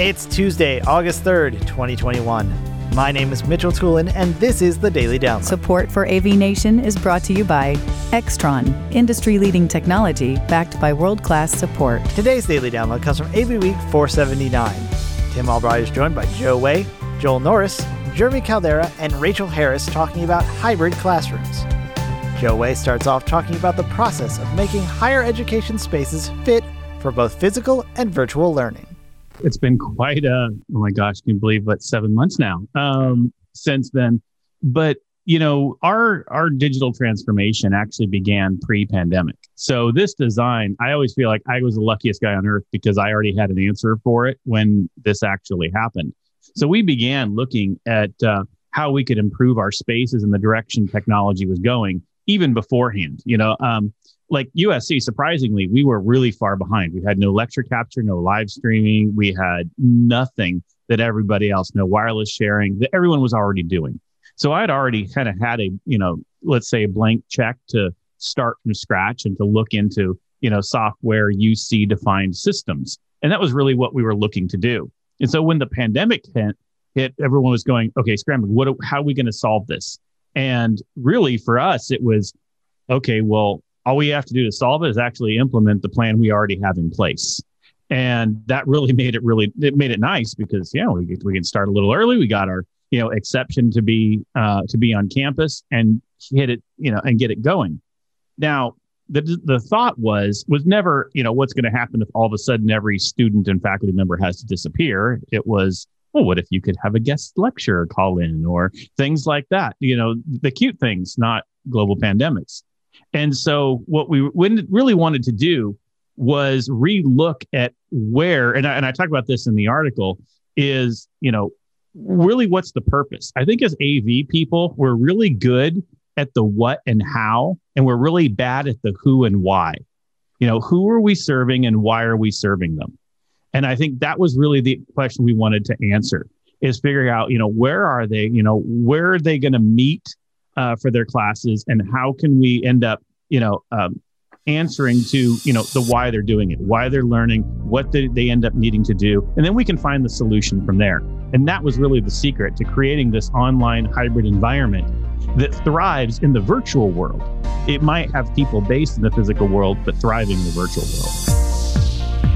It's Tuesday, August 3rd, 2021. My name is Mitchell Tulin, and this is the Daily Download. Support for AV Nation is brought to you by Extron, industry leading technology backed by world class support. Today's Daily Download comes from AV Week 479. Tim Albright is joined by Joe Way, Joel Norris, Jeremy Caldera, and Rachel Harris talking about hybrid classrooms. Joe Way starts off talking about the process of making higher education spaces fit for both physical and virtual learning. It's been quite a, oh my gosh, can you believe what, seven months now um, since then. But, you know, our, our digital transformation actually began pre pandemic. So this design, I always feel like I was the luckiest guy on earth because I already had an answer for it when this actually happened. So we began looking at uh, how we could improve our spaces and the direction technology was going even beforehand. You know, um, like USC, surprisingly, we were really far behind. We had no lecture capture, no live streaming. We had nothing that everybody else, no wireless sharing that everyone was already doing. So I had already kind of had a, you know, let's say a blank check to start from scratch and to look into, you know, software UC defined systems. And that was really what we were looking to do. And so when the pandemic hit, hit everyone was going, okay, scrambling, what, how are we going to solve this? And really for us, it was, okay, well, all we have to do to solve it is actually implement the plan we already have in place. And that really made it really, it made it nice because, yeah, we, we can start a little early. We got our, you know, exception to be, uh, to be on campus and hit it, you know, and get it going. Now, the, the thought was was never you know what's going to happen if all of a sudden every student and faculty member has to disappear it was well, what if you could have a guest lecturer call in or things like that? You know, the cute things, not global pandemics. And so, what we really wanted to do was relook at where, and I, and I talk about this in the article, is, you know, really what's the purpose? I think as AV people, we're really good at the what and how, and we're really bad at the who and why. You know, who are we serving and why are we serving them? And I think that was really the question we wanted to answer is figuring out, you know, where are they? You know, where are they going to meet uh, for their classes, and how can we end up, you know, um, answering to you know the why they're doing it, why they're learning, what they, they end up needing to do, and then we can find the solution from there. And that was really the secret to creating this online hybrid environment that thrives in the virtual world. It might have people based in the physical world, but thriving in the virtual world.